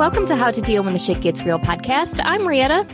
welcome to How to Deal When the Shit Gets Real podcast. I'm Rietta.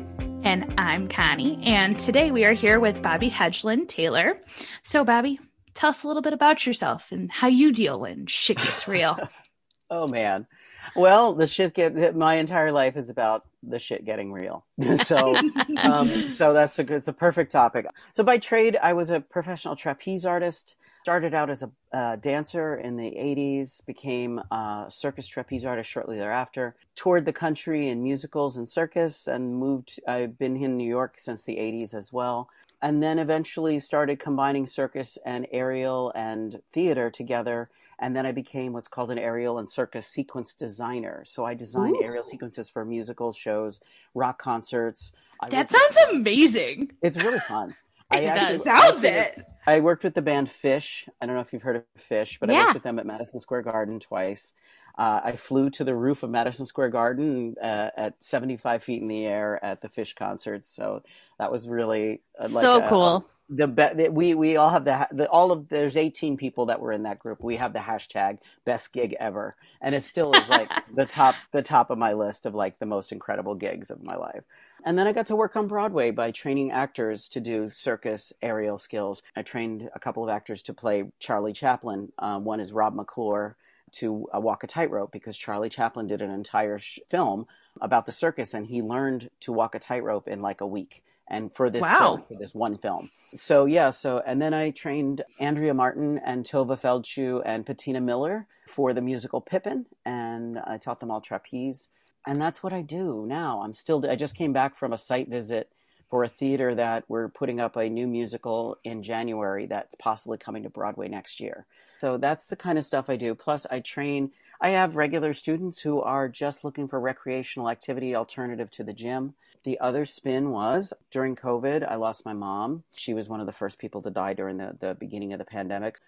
And I'm Connie. And today we are here with Bobby Hedglin-Taylor. So, Bobby, tell us a little bit about yourself and how you deal when shit gets real. oh, man. Well, the shit get my entire life is about the shit getting real. so, um, so that's a it's a perfect topic. So by trade, I was a professional trapeze artist started out as a uh, dancer in the 80s, became a circus trapeze artist shortly thereafter, toured the country in musicals and circus, and moved. I've been in New York since the 80s as well. And then eventually started combining circus and aerial and theater together. And then I became what's called an aerial and circus sequence designer. So I design Ooh. aerial sequences for musical shows, rock concerts. I that sounds amazing. It's really fun. It I actually, sounds it. I worked with the band Phish. I don't know if you've heard of Phish, but yeah. I worked with them at Madison Square Garden twice. Uh, I flew to the roof of Madison Square Garden uh, at 75 feet in the air at the Phish concerts. So that was really uh, like so a, cool. the, be- we we all have the, the all of there's 18 people that were in that group. We have the hashtag best gig ever, and it still is like the top the top of my list of like the most incredible gigs of my life. And then I got to work on Broadway by training actors to do circus aerial skills. I trained a couple of actors to play Charlie Chaplin. Um, one is Rob McClure to uh, walk a tightrope because Charlie Chaplin did an entire sh- film about the circus and he learned to walk a tightrope in like a week and for this wow. film, for this one film. So yeah, so and then I trained Andrea Martin and Tovah Feldshuh and Patina Miller for the musical Pippin, and I taught them all trapeze and that's what I do now. I'm still, I just came back from a site visit for a theater that we're putting up a new musical in January that's possibly coming to Broadway next year. So that's the kind of stuff I do. Plus, I train, I have regular students who are just looking for recreational activity alternative to the gym. The other spin was during COVID, I lost my mom. She was one of the first people to die during the, the beginning of the pandemic.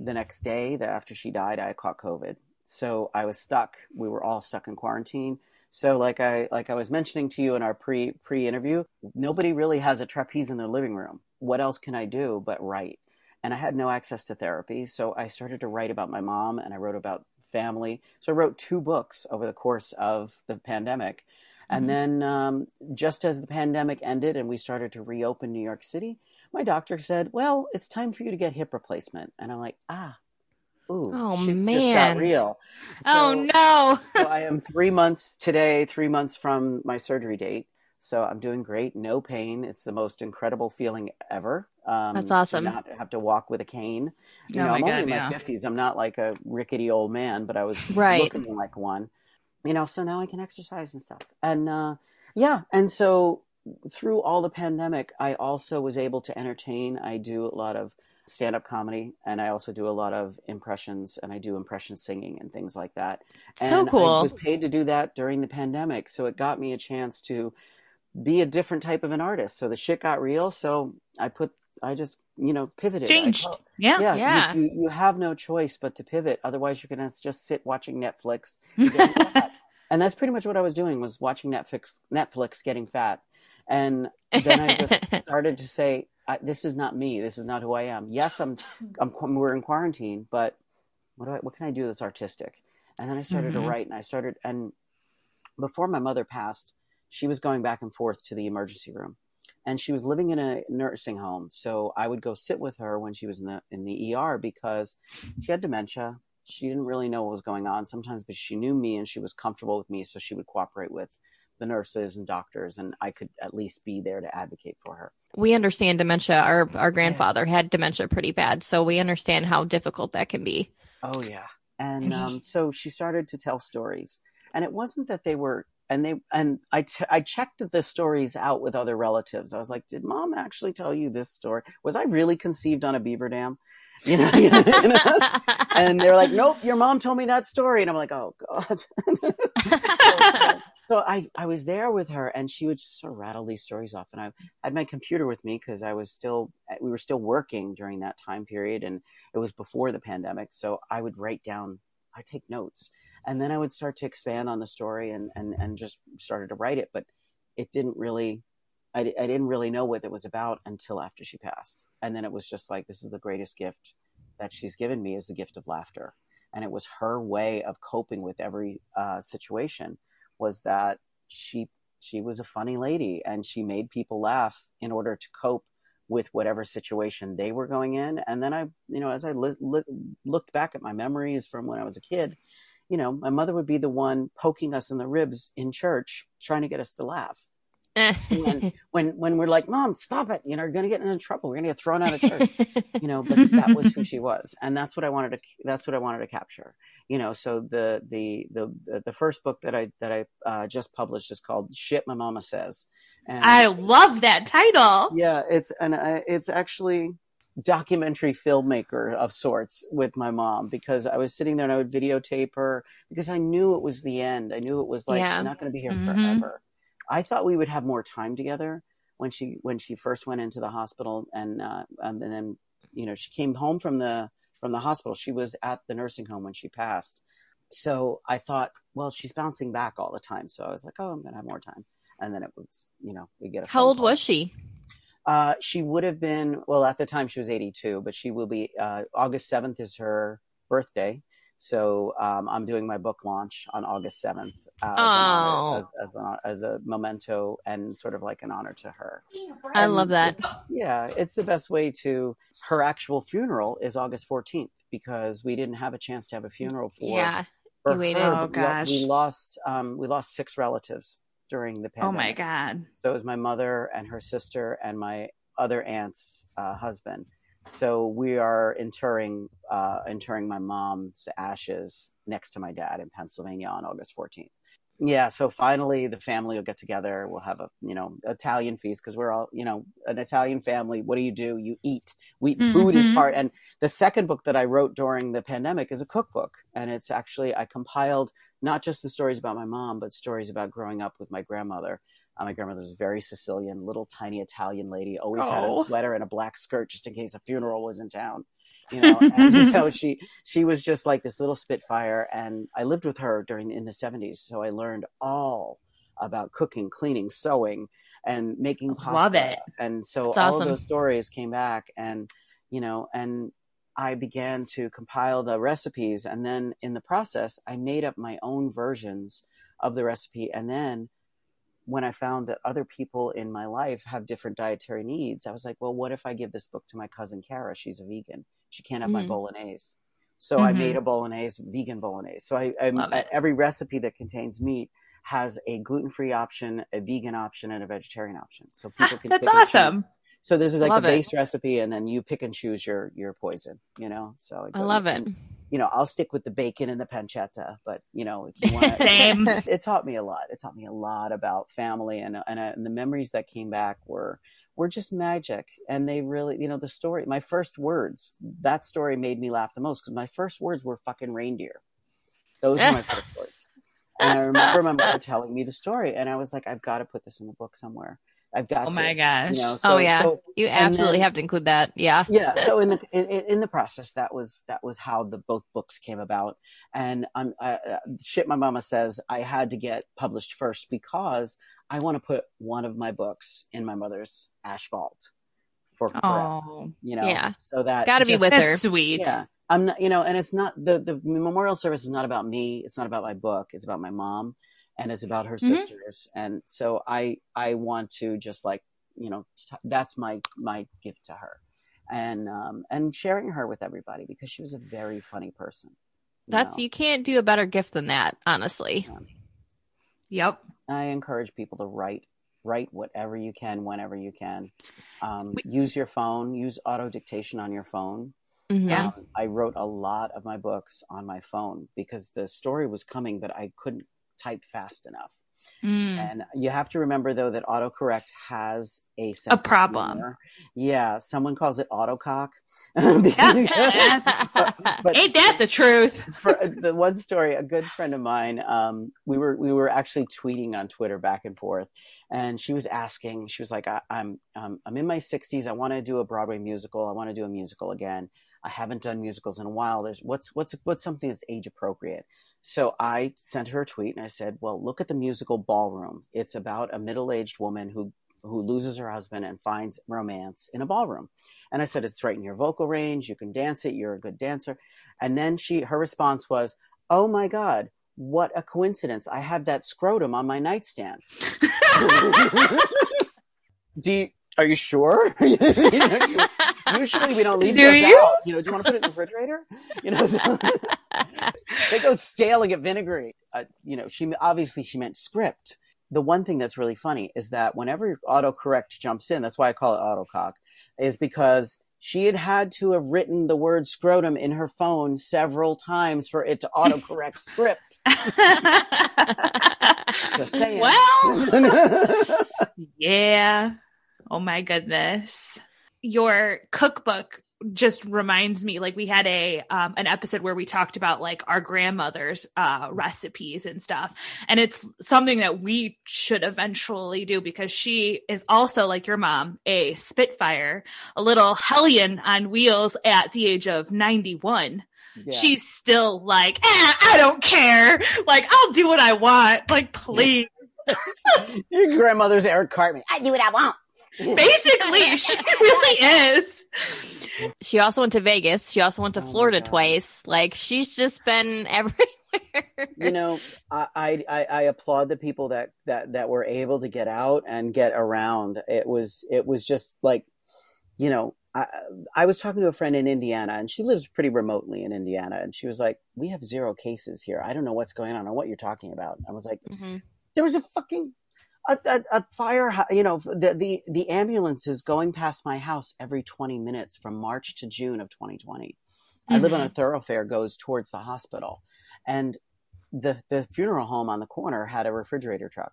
The next day, after she died, I caught COVID. So I was stuck. We were all stuck in quarantine. So like I like I was mentioning to you in our pre pre interview, nobody really has a trapeze in their living room. What else can I do but write? And I had no access to therapy, so I started to write about my mom and I wrote about family. So I wrote two books over the course of the pandemic. Mm-hmm. And then um, just as the pandemic ended and we started to reopen New York City, my doctor said, "Well, it's time for you to get hip replacement." And I'm like, "Ah, Ooh, oh man, real. So, oh no. so I am three months today, three months from my surgery date. So I'm doing great, no pain. It's the most incredible feeling ever. Um, That's awesome. not have to walk with a cane. You oh know, I'm God, only in my fifties. I'm not like a rickety old man, but I was right. looking like one. You know, so now I can exercise and stuff. And uh, yeah, and so through all the pandemic, I also was able to entertain. I do a lot of stand up comedy and I also do a lot of impressions and I do impression singing and things like that. So and cool. I was paid to do that during the pandemic. So it got me a chance to be a different type of an artist. So the shit got real. So I put, I just, you know, pivoted. Changed. yeah. Yeah. yeah. You, you, you, have no choice but to pivot. Otherwise you're going to just sit watching Netflix. and that's pretty much what I was doing was watching Netflix, Netflix getting fat. And then I just started to say, I, this is not me. This is not who I am. Yes, I'm, I'm we're in quarantine, but what, do I, what can I do that's artistic? And then I started mm-hmm. to write and I started, and before my mother passed, she was going back and forth to the emergency room and she was living in a nursing home. So I would go sit with her when she was in the, in the ER because she had dementia. She didn't really know what was going on sometimes, but she knew me and she was comfortable with me. So she would cooperate with the nurses and doctors and I could at least be there to advocate for her we understand dementia. Our our grandfather had dementia pretty bad, so we understand how difficult that can be. Oh yeah, and um, so she started to tell stories, and it wasn't that they were. And they and I, t- I checked the stories out with other relatives. I was like, "Did mom actually tell you this story? Was I really conceived on a beaver dam?" You know, you know? and they're like, "Nope, your mom told me that story," and I'm like, "Oh God." so, so I, I was there with her and she would sort of rattle these stories off and I had my computer with me because I was still, we were still working during that time period and it was before the pandemic. So I would write down, I take notes and then I would start to expand on the story and, and, and just started to write it. But it didn't really, I, I didn't really know what it was about until after she passed. And then it was just like, this is the greatest gift that she's given me is the gift of laughter. And it was her way of coping with every uh, situation was that she she was a funny lady and she made people laugh in order to cope with whatever situation they were going in. And then I, you know, as I li- li- looked back at my memories from when I was a kid, you know, my mother would be the one poking us in the ribs in church, trying to get us to laugh. and when when we're like, "Mom, stop it!" You know, you're going to get into trouble. We're going to get thrown out of church. you know, but that was who she was, and that's what I wanted to. That's what I wanted to capture. You know, so the the the the first book that I that I uh, just published is called "Shit My Mama Says." And I love that title. Yeah, it's and uh, it's actually documentary filmmaker of sorts with my mom because I was sitting there and I would videotape her because I knew it was the end. I knew it was like yeah. she's not going to be here mm-hmm. forever I thought we would have more time together when she when she first went into the hospital and uh, um, and then you know she came home from the from the hospital. She was at the nursing home when she passed. So I thought, well, she's bouncing back all the time. So I was like, oh, I'm gonna have more time. And then it was, you know, we get a. How old call. was she? Uh, she would have been well at the time. She was 82, but she will be. Uh, August 7th is her birthday, so um, I'm doing my book launch on August 7th uh, as, oh. as, as, a, as, a memento and sort of like an honor to her. I and love that. It's, yeah, it's the best way to. Her actual funeral is August 14th because we didn't have a chance to have a funeral for. Yeah, for waited. Her. Oh gosh, we lost um, we lost six relatives during the pandemic. Oh my god! So it was my mother and her sister and my other aunt's uh, husband so we are interring uh, interring my mom's ashes next to my dad in Pennsylvania on August 14th. Yeah, so finally the family will get together. We'll have a you know Italian feast because we're all you know an Italian family. What do you do? You eat. We mm-hmm. food is part. And the second book that I wrote during the pandemic is a cookbook, and it's actually I compiled not just the stories about my mom, but stories about growing up with my grandmother uh, my grandmother was very Sicilian, little tiny Italian lady, always oh. had a oh. sweater and a black skirt just in case a funeral was in town. You know, and so she she was just like this little spitfire, and I lived with her during in the seventies, so I learned all about cooking, cleaning, sewing, and making pasta. Love it. And so That's all awesome. of those stories came back, and you know, and I began to compile the recipes, and then in the process, I made up my own versions of the recipe, and then when I found that other people in my life have different dietary needs, I was like, well, what if I give this book to my cousin Kara? She's a vegan. She can't have mm-hmm. my bolognese. So mm-hmm. I made a bolognese, vegan bolognese. So I, I every recipe that contains meat has a gluten free option, a vegan option, and a vegetarian option. So people can. That's awesome. So there's like love a base it. recipe, and then you pick and choose your your poison. You know, so I love it. You know, I'll stick with the bacon and the pancetta, but you know, if you want, Same. it taught me a lot. It taught me a lot about family, and and, uh, and the memories that came back were were just magic, and they really, you know, the story. My first words, that story made me laugh the most because my first words were fucking reindeer. Those were my first words. And I remember my mother telling me the story, and I was like, I've got to put this in the book somewhere. I've got. Oh to, my gosh! You know, so, oh yeah, so, you absolutely then, have to include that. Yeah. Yeah. So in the in, in, the process, that was that was how the both books came about, and I'm uh, shit. My mama says I had to get published first because I want to put one of my books in my mother's ash vault for forever. Oh, you know, yeah. So that it's got to be with her. Sweet. Yeah. I'm not, you know, and it's not the the memorial service is not about me. It's not about my book. It's about my mom and it's about her mm-hmm. sisters and so i i want to just like you know t- that's my my gift to her and um and sharing her with everybody because she was a very funny person you that's know? you can't do a better gift than that honestly yeah. yep i encourage people to write write whatever you can whenever you can um, use your phone use auto dictation on your phone mm-hmm. yeah um, i wrote a lot of my books on my phone because the story was coming but i couldn't type fast enough. Mm. And you have to remember though that autocorrect has a a problem. Yeah, someone calls it autocock. but Ain't that the truth? for the one story, a good friend of mine, um, we were we were actually tweeting on Twitter back and forth, and she was asking, she was like, I, "I'm um, I'm in my 60s. I want to do a Broadway musical. I want to do a musical again." I haven't done musicals in a while. There's what's what's what's something that's age appropriate. So I sent her a tweet and I said, "Well, look at the musical Ballroom. It's about a middle-aged woman who who loses her husband and finds romance in a ballroom." And I said, "It's right in your vocal range. You can dance it. You're a good dancer." And then she her response was, "Oh my god, what a coincidence. I have that scrotum on my nightstand. do you, are you sure? you know, usually we don't leave Do those you? out. You know, do you want to put it in the refrigerator? You know, so they go stale and get vinegary. Uh, you know, she obviously she meant script. The one thing that's really funny is that whenever autocorrect jumps in, that's why I call it autocock, is because she had had to have written the word scrotum in her phone several times for it to autocorrect script. Just saying. well, yeah. Oh my goodness. Your cookbook just reminds me like we had a um an episode where we talked about like our grandmother's uh recipes and stuff and it's something that we should eventually do because she is also like your mom a spitfire a little hellion on wheels at the age of 91 Yeah. she's still like eh, i don't care like i'll do what i want like please Your grandmother's Eric Cartman. I do what I want. basically she really is She also went to Vegas. She also went to Oh Florida twice. Like she's just been everywhere. you know, I, I I I applaud the people that that that were able to get out and get around. It was it was just like, you know, I I was talking to a friend in Indiana, and she lives pretty remotely in Indiana, and she was like, "We have zero cases here. I don't know what's going on or what you're talking about." I was like, Mhm. "There was a fucking." A, a, a fire, you know, the, the the ambulance is going past my house every 20 minutes from March to June of 2020. I live on a mm-hmm. thoroughfare goes towards the hospital, and the the funeral home on the corner had a refrigerator truck.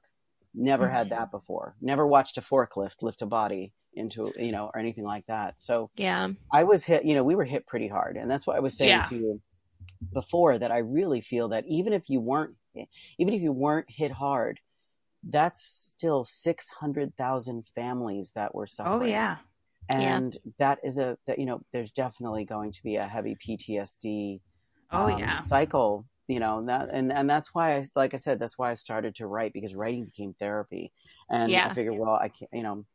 Never had mm-hmm. that before. Never watched a forklift lift a body into you know or anything like that. So Yeah. I was hit. You know, we were hit pretty hard, and that's what I was saying Yeah. to you before. That I really feel that even if you weren't, even if you weren't hit hard, that's still six hundred thousand families that were oh suffering yeah Yeah. and that is a that you know there's definitely going to be a heavy PTSD oh um, yeah cycle you know and that and and that's why I like I said that's why I started to write because writing became therapy and Yeah. I figured well I can't you know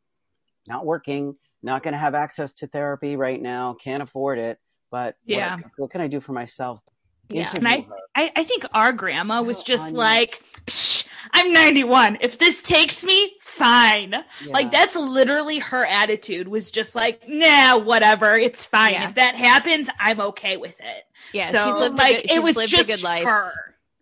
not working not going to have access to therapy right now can't afford it but Yeah. what, can I do for myself Yeah. And I- I, I think our grandma was Oh, just like, I'm 91. If this takes me, fine. Like that's literally her attitude was just like, nah, whatever. It's fine. Yeah. If that happens, I'm okay with it. Yeah. so she's lived like a good, it was just a good life. her.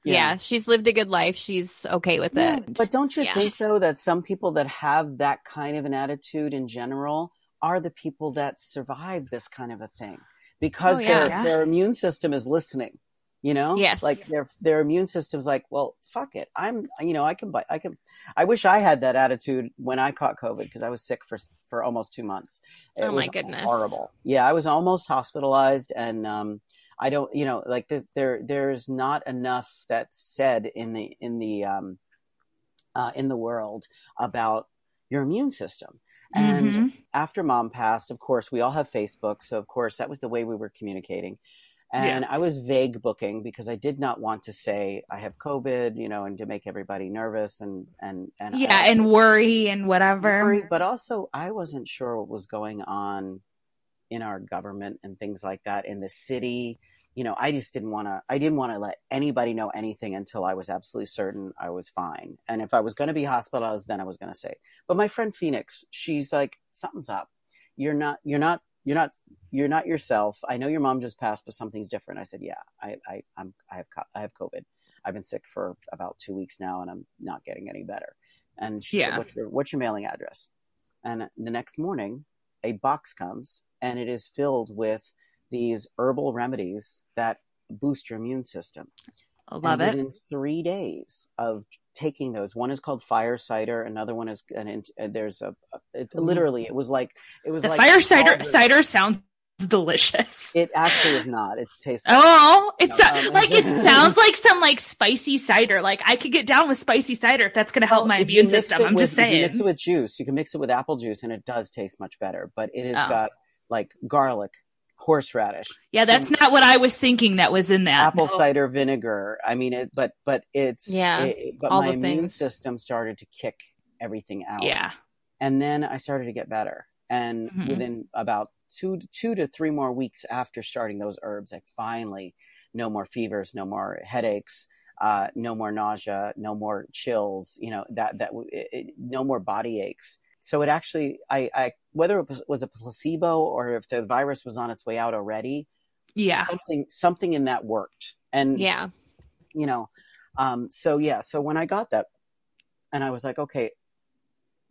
Yeah. She's lived a good life. She's okay with Yeah, it. But don't you Yeah. think though that some people that have that kind of an attitude in general are the people that survive this kind of a thing because Oh, yeah. their Yeah. their immune system is listening. You know, Yes. like their their immune system's like, well, fuck it, I'm, you know, I can buy, I can. I wish I had that attitude when I caught COVID because I was sick for for almost two months. It Oh, my was goodness. horrible. Yeah, I was almost hospitalized, and um, I don't, you know, like there, there there's not enough that's said in the in the um, uh, in the world about your immune system. And Mhm. after mom passed, of course, we all have Facebook. So, of course, that was the way we were communicating. And I was vague booking because I did not want to say I have COVID, you know, and to make everybody nervous and, and, and, yeah, I- and worry and whatever. worry, but also I wasn't sure what was going on in our government and things like that in the city. You know, I just didn't want to, I didn't want to let anybody know anything until I was absolutely certain I was fine. And if I was going to be hospitalized, then I was going to say, but my friend Phoenix, she's like, something's up. You're not, you're not, you're not, you're not yourself. I know your mom just passed, but something's different. I said, yeah, I, I, I'm, I have, I have COVID. I've been sick for about two weeks now and I'm not getting any better. And she Yeah. said, what's your, what's your mailing address? And the next morning, a box comes and it is filled with these herbal remedies that boost your immune system. I love and it. Within three days of taking those, one is called fire cider, another one is, and it- uh, there's a, it, Mhm. literally, it was like, it was The like fire cider the- cider sounds delicious. It actually is not. It's tastes. Oh, it's No, a- um, like it sounds like some like spicy cider. Like I could get down with spicy cider if that's going to help Well, my immune system. I'm with- just saying. mix it with juice, you can mix it with apple juice, and it does taste much better. But it has Oh. got like garlic, horseradish, Yeah, that's not what I was thinking that was in that. apple No. cider vinegar. I mean, it, but but it's Yeah, it- but all my the immune things. system started to kick everything out. Yeah. and then I started to get better. And Mhm. within about two two to three more weeks after starting those herbs, I finally no more fevers, no more headaches. uh, no more nausea, no more chills, you know, that, that, it, it, no more body aches. So it actually, I, I, whether it was, a placebo or if the virus was on its way out already, Yeah. something, something in that worked. And, Yeah. you know, um, so yeah, so when I got that and I was like, okay,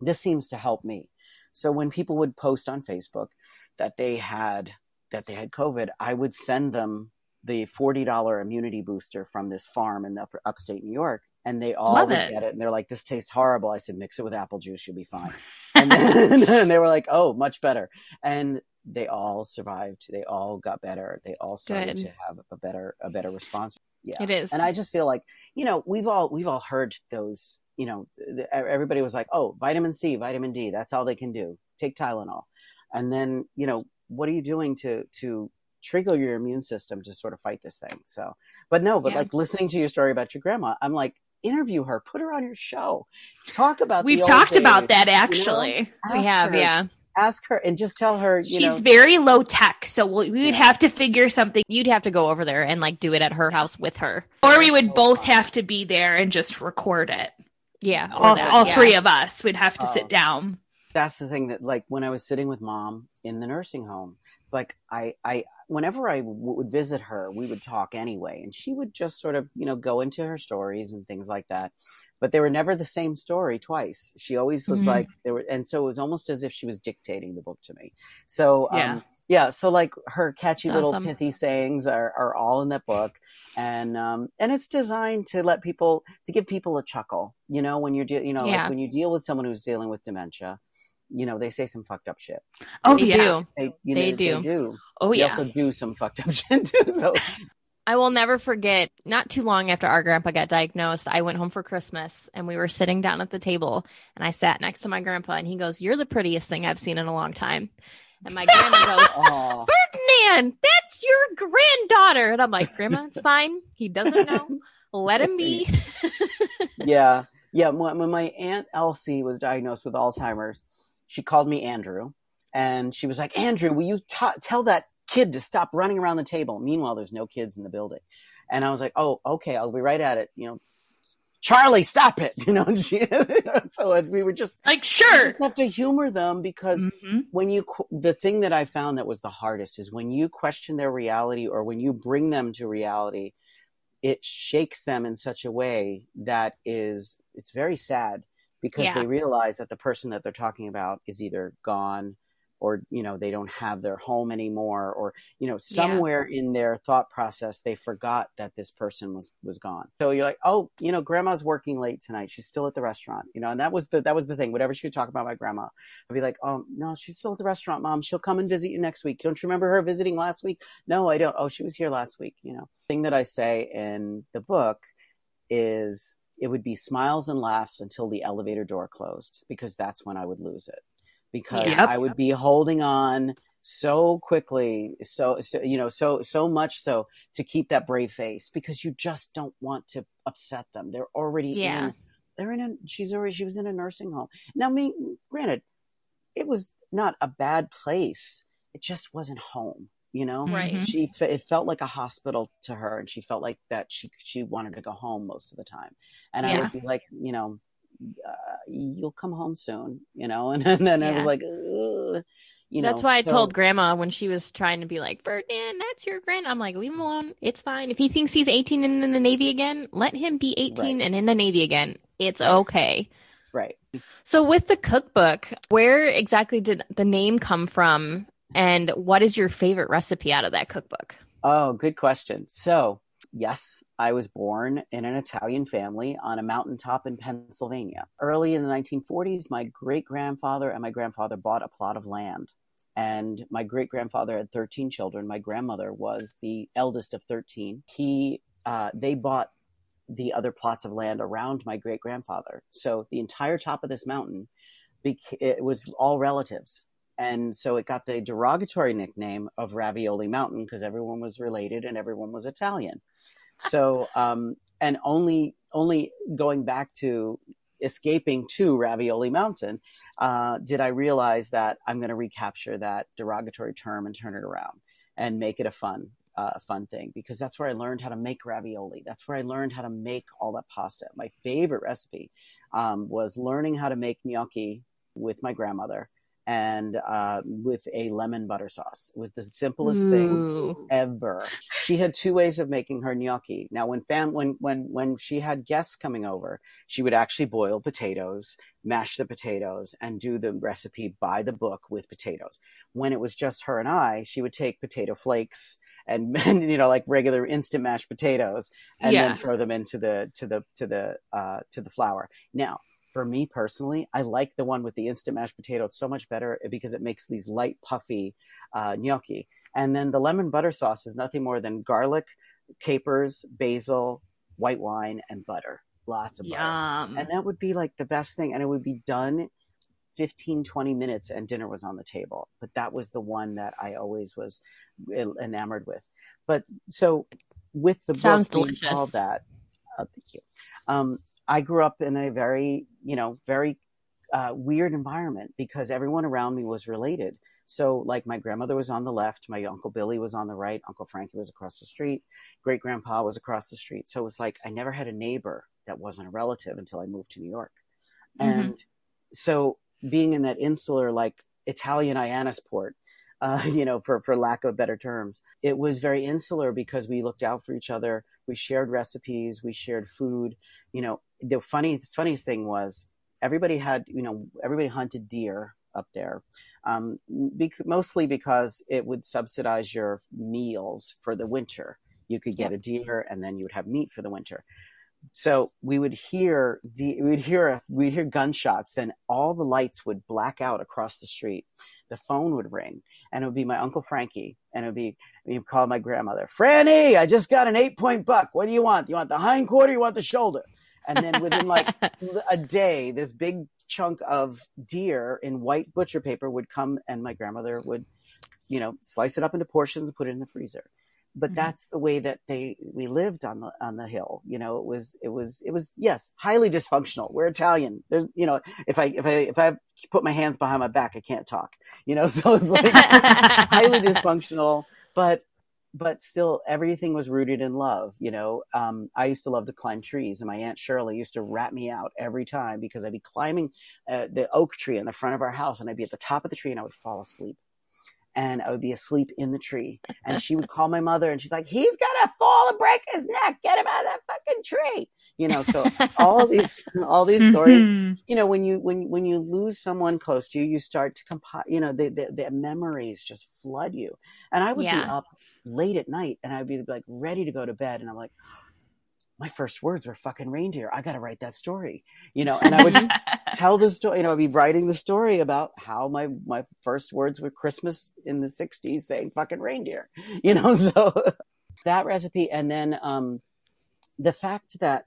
this seems to help me. So when people would post on Facebook that they had, that they had COVID, I would send them the $40 immunity booster from this farm in the upper, upstate New York. And they all Love would it. get it. And they're like, this tastes horrible. I said, mix it with apple juice. You'll be fine. And then and they were like, oh, much better. And they all survived. They all got better. They all started Good. to have a better, a better response. Yeah. It is. And I just feel like, you know, we've all, we've all heard those, you know, everybody was like, oh, vitamin C, vitamin D, that's all they can do. Take Tylenol. And then, you know, what are you doing to, to trigger your immune system to sort of fight this thing? So, but no, but Yeah. like listening to your story about your grandma, I'm like, interview her, put her on your show, talk about. We've talked about that you know? actually. we have, her- yeah. Ask her and just tell her, you She's know, very low tech, so we we would Yeah. have to figure something, You'd have to go over there and like do it at her house with her. or we would both have to be there and just record it. Yeah. All, that, all yeah. three of us would have to Oh. sit down. That's the thing that like when I was sitting with mom in the nursing home, it's like I, I, whenever I w- would visit her, we would talk anyway, and she would just sort of, you know, go into her stories and things like that. But they were never the same story twice. She always was Mhm. like, there were, and so it was almost as if she was dictating the book to me. So, um, Yeah. yeah. So like her catchy little pithy sayings are, are all in that book. And, um, and it's designed to let people, to give people a chuckle, you know, when you're, de- you know, Yeah. like when you deal with someone who's dealing with dementia, you know, they say some fucked up shit. Oh They yeah. do. They, you They know, do. They do. Oh They yeah. They also do some fucked up shit too. So I will never forget, not too long after our grandpa got diagnosed, I went home for Christmas and we were sitting down at the table and I sat next to my grandpa and he goes, You're the prettiest thing I've seen in a long time. And my grandma goes, oh, Ferdinand, that's your granddaughter. And I'm like, Grandma, it's fine. He doesn't know. Let him be. yeah. Yeah. When my aunt Elsie was diagnosed with Alzheimer's, she called me Andrew and she was like, Andrew, will you t- tell that kid to stop running around the table? Meanwhile, there's no kids in the building. And I was like, oh, okay, I'll be right at it. You know, Charlie, stop it. You know, she, so we were just, Like sure. just have to humor them because Mhm. when you the thing that i found that was the hardest is when you question their reality or when you bring them to reality it shakes them in such a way that is it's very sad because Yeah. they realize that the person that they're talking about is either gone or you know they don't have their home anymore or you know somewhere in their thought process they forgot that this person was was gone so you're like oh you know grandma's working late tonight she's still at the restaurant you know and that was the that was the thing whatever she would talk about my grandma I'd be like, oh, no, she's still at the restaurant, mom. She'll come and visit you next week. Don't you remember her visiting last week? No, I don't. Oh, she was here last week. You know, thing that I say in the book is it would be smiles and laughs until the elevator door closed because that's when I would lose it. Because Yep. I would be holding on so quickly so, so you know so so much so to keep that brave face because you just don't want to upset them. They're already Yeah. in they're in a she's already she was in a nursing home. Now I mean granted it was not a bad place. It just wasn't home you know Right. Mhm. she it felt like a hospital to her and she felt like that she she wanted to go home most of the time and i would be like you know uh, you'll come home soon you know and, and then i was like Ugh. you know That's why I so- told grandma when she was trying to be like, Ferdinand, that's your grand. I'm like, leave him alone. It's fine. If he thinks he's 18 and in the Navy again, let him be 18 Right. and in the Navy again. It's okay. right So with the cookbook, where exactly did the name come from? And what is your favorite recipe out of that cookbook? Oh, good question. So, yes, I was born in an Italian family on a mountaintop in Pennsylvania. Early in the 1940s, my great grandfather and my grandfather bought a plot of land. And my great grandfather had 13 children. My grandmother was the eldest of 13. He, uh, they bought the other plots of land around my great grandfather. So the entire top of this mountain, bec- it was all relatives and so it got the derogatory nickname of Ravioli Mountain because everyone was related and everyone was Italian. So, um, and only only going back to escaping to Ravioli Mountain, uh, did I realize that I'm going to recapture that derogatory term and turn it around and make it a fun uh, fun thing because that's where I learned how to make ravioli. That's where I learned how to make all that pasta. My favorite recipe um, was learning how to make gnocchi with my grandmother and uh, with a lemon butter sauce. It was the simplest Ooh. thing ever. She had two ways of making her gnocchi. Now, when fam when when when she had guests coming over, she would actually boil potatoes, mash the potatoes, and do the recipe by the book with potatoes. When it was just her and I, she would take potato flakes and, and you know like regular instant mashed potatoes, and yeah. then throw them into the to the to the uh, to the flour. Now for me personally, I like the one with the instant mashed potatoes so much better because it makes these light, puffy uh, gnocchi. And then the lemon butter sauce is nothing more than garlic, capers, basil, white wine, and butter. Lots of Yum. butter. And that would be like the best thing. And it would be done 15, 20 minutes and dinner was on the table. But that was the one that I always was enamored with. But so with the Sounds book delicious. all that, uh, thank you. Um, I grew up in a very, you know, very uh, weird environment because everyone around me was related. So, like, my grandmother was on the left, my uncle Billy was on the right, Uncle Frankie was across the street, great grandpa was across the street. So it was like I never had a neighbor that wasn't a relative until I moved to New York. Mm-hmm. And so, being in that insular, like Italian Hyannisport, uh, you know, for, for lack of better terms. It was very insular because we looked out for each other. We shared recipes. We shared food. You know, the funny, the funniest thing was everybody had, you know, everybody hunted deer up there, um, mostly because it would subsidize your meals for the winter. You could get a deer and then you would have meat for the winter so we would hear we'd hear we'd hear gunshots then all the lights would black out across the street the phone would ring and it would be my uncle Frankie and it would be, you call my grandmother, Franny, I just got an eight point buck. What do you want? You want the hind quarter? You want the shoulder? And then within like a day, this big chunk of deer in white butcher paper would come and my grandmother would, you know, slice it up into portions and put it in the freezer. But mm-hmm. that's the way that they we lived on the on the hill you know it was it was it was yes highly dysfunctional. We're italian. There's you know if i if i if i put my hands behind my back i can't talk you know? So it's like highly dysfunctional. But but still everything was rooted in love you know um, i used to love to climb trees and my aunt shirley used to rat me out every time because i'd be climbing uh, the oak tree in the front of our house and i'd be at the top of the tree and i would fall asleep and I would be asleep in the tree. And she would call my mother and she's like, he's gonna fall and break his neck. Get him out of that fucking tree. You know, so all these, all these stories, mm-hmm. you know, when you, when, when you lose someone close to you, you start to compile, you know, the, the, the, memories just flood you. And I would yeah. be up late at night and I'd be like ready to go to bed. And I'm like, my first words were fucking reindeer. I got to write that story, you know, and I would tell the story, you know, I'd be writing the story about how my, my first words were Christmas in the sixties saying fucking reindeer, you know, so that recipe. And then, um, the fact that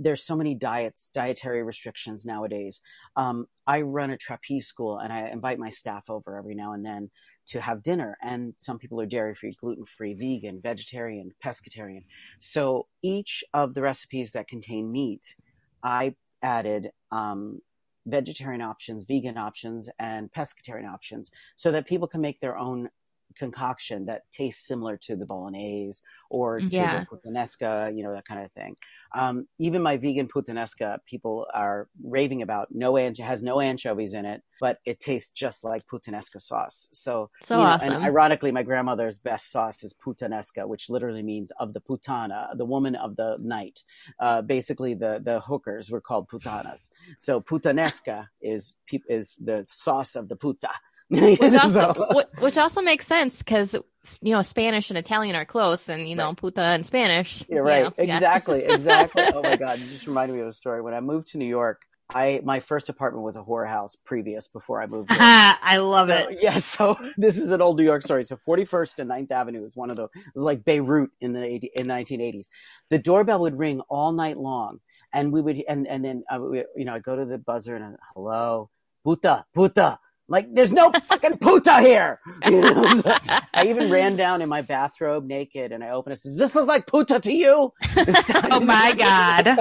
there's so many diets, dietary restrictions nowadays. Um, I run a trapeze school and I invite my staff over every now and then to have dinner. And some people are dairy free, gluten free, vegan, vegetarian, pescatarian. So each of the recipes that contain meat, I added um, vegetarian options, vegan options, and pescatarian options so that people can make their own concoction that tastes similar to the bolognese or to yeah. the puttanesca, you know, that kind of thing. Um, even my vegan puttanesca, people are raving about. No ancho- has no anchovies in it, but it tastes just like puttanesca sauce. So, so you know, awesome. And ironically, my grandmother's best sauce is puttanesca, which literally means of the putana, the woman of the night. Uh, basically, the the hookers were called putanas. So puttanesca is is the sauce of the puta which also so. which also makes sense because you know Spanish and Italian are close, and you know right. puta and Spanish. You're right. know, exactly. Yeah. Exactly. oh my god, you just reminded me of a story. When I moved to New York, I my first apartment was a whorehouse previous before I moved. I love so, it. Yes. Yeah, so this is an old New York story. So 41st and 9th Avenue is one of the it was like Beirut in the in the 1980s. The doorbell would ring all night long, and we would and and then uh, we, you know I'd go to the buzzer and hello puta puta like, there's no fucking puta here. You know? so I even ran down in my bathrobe naked and I opened it. Does this look like puta to you? oh my God.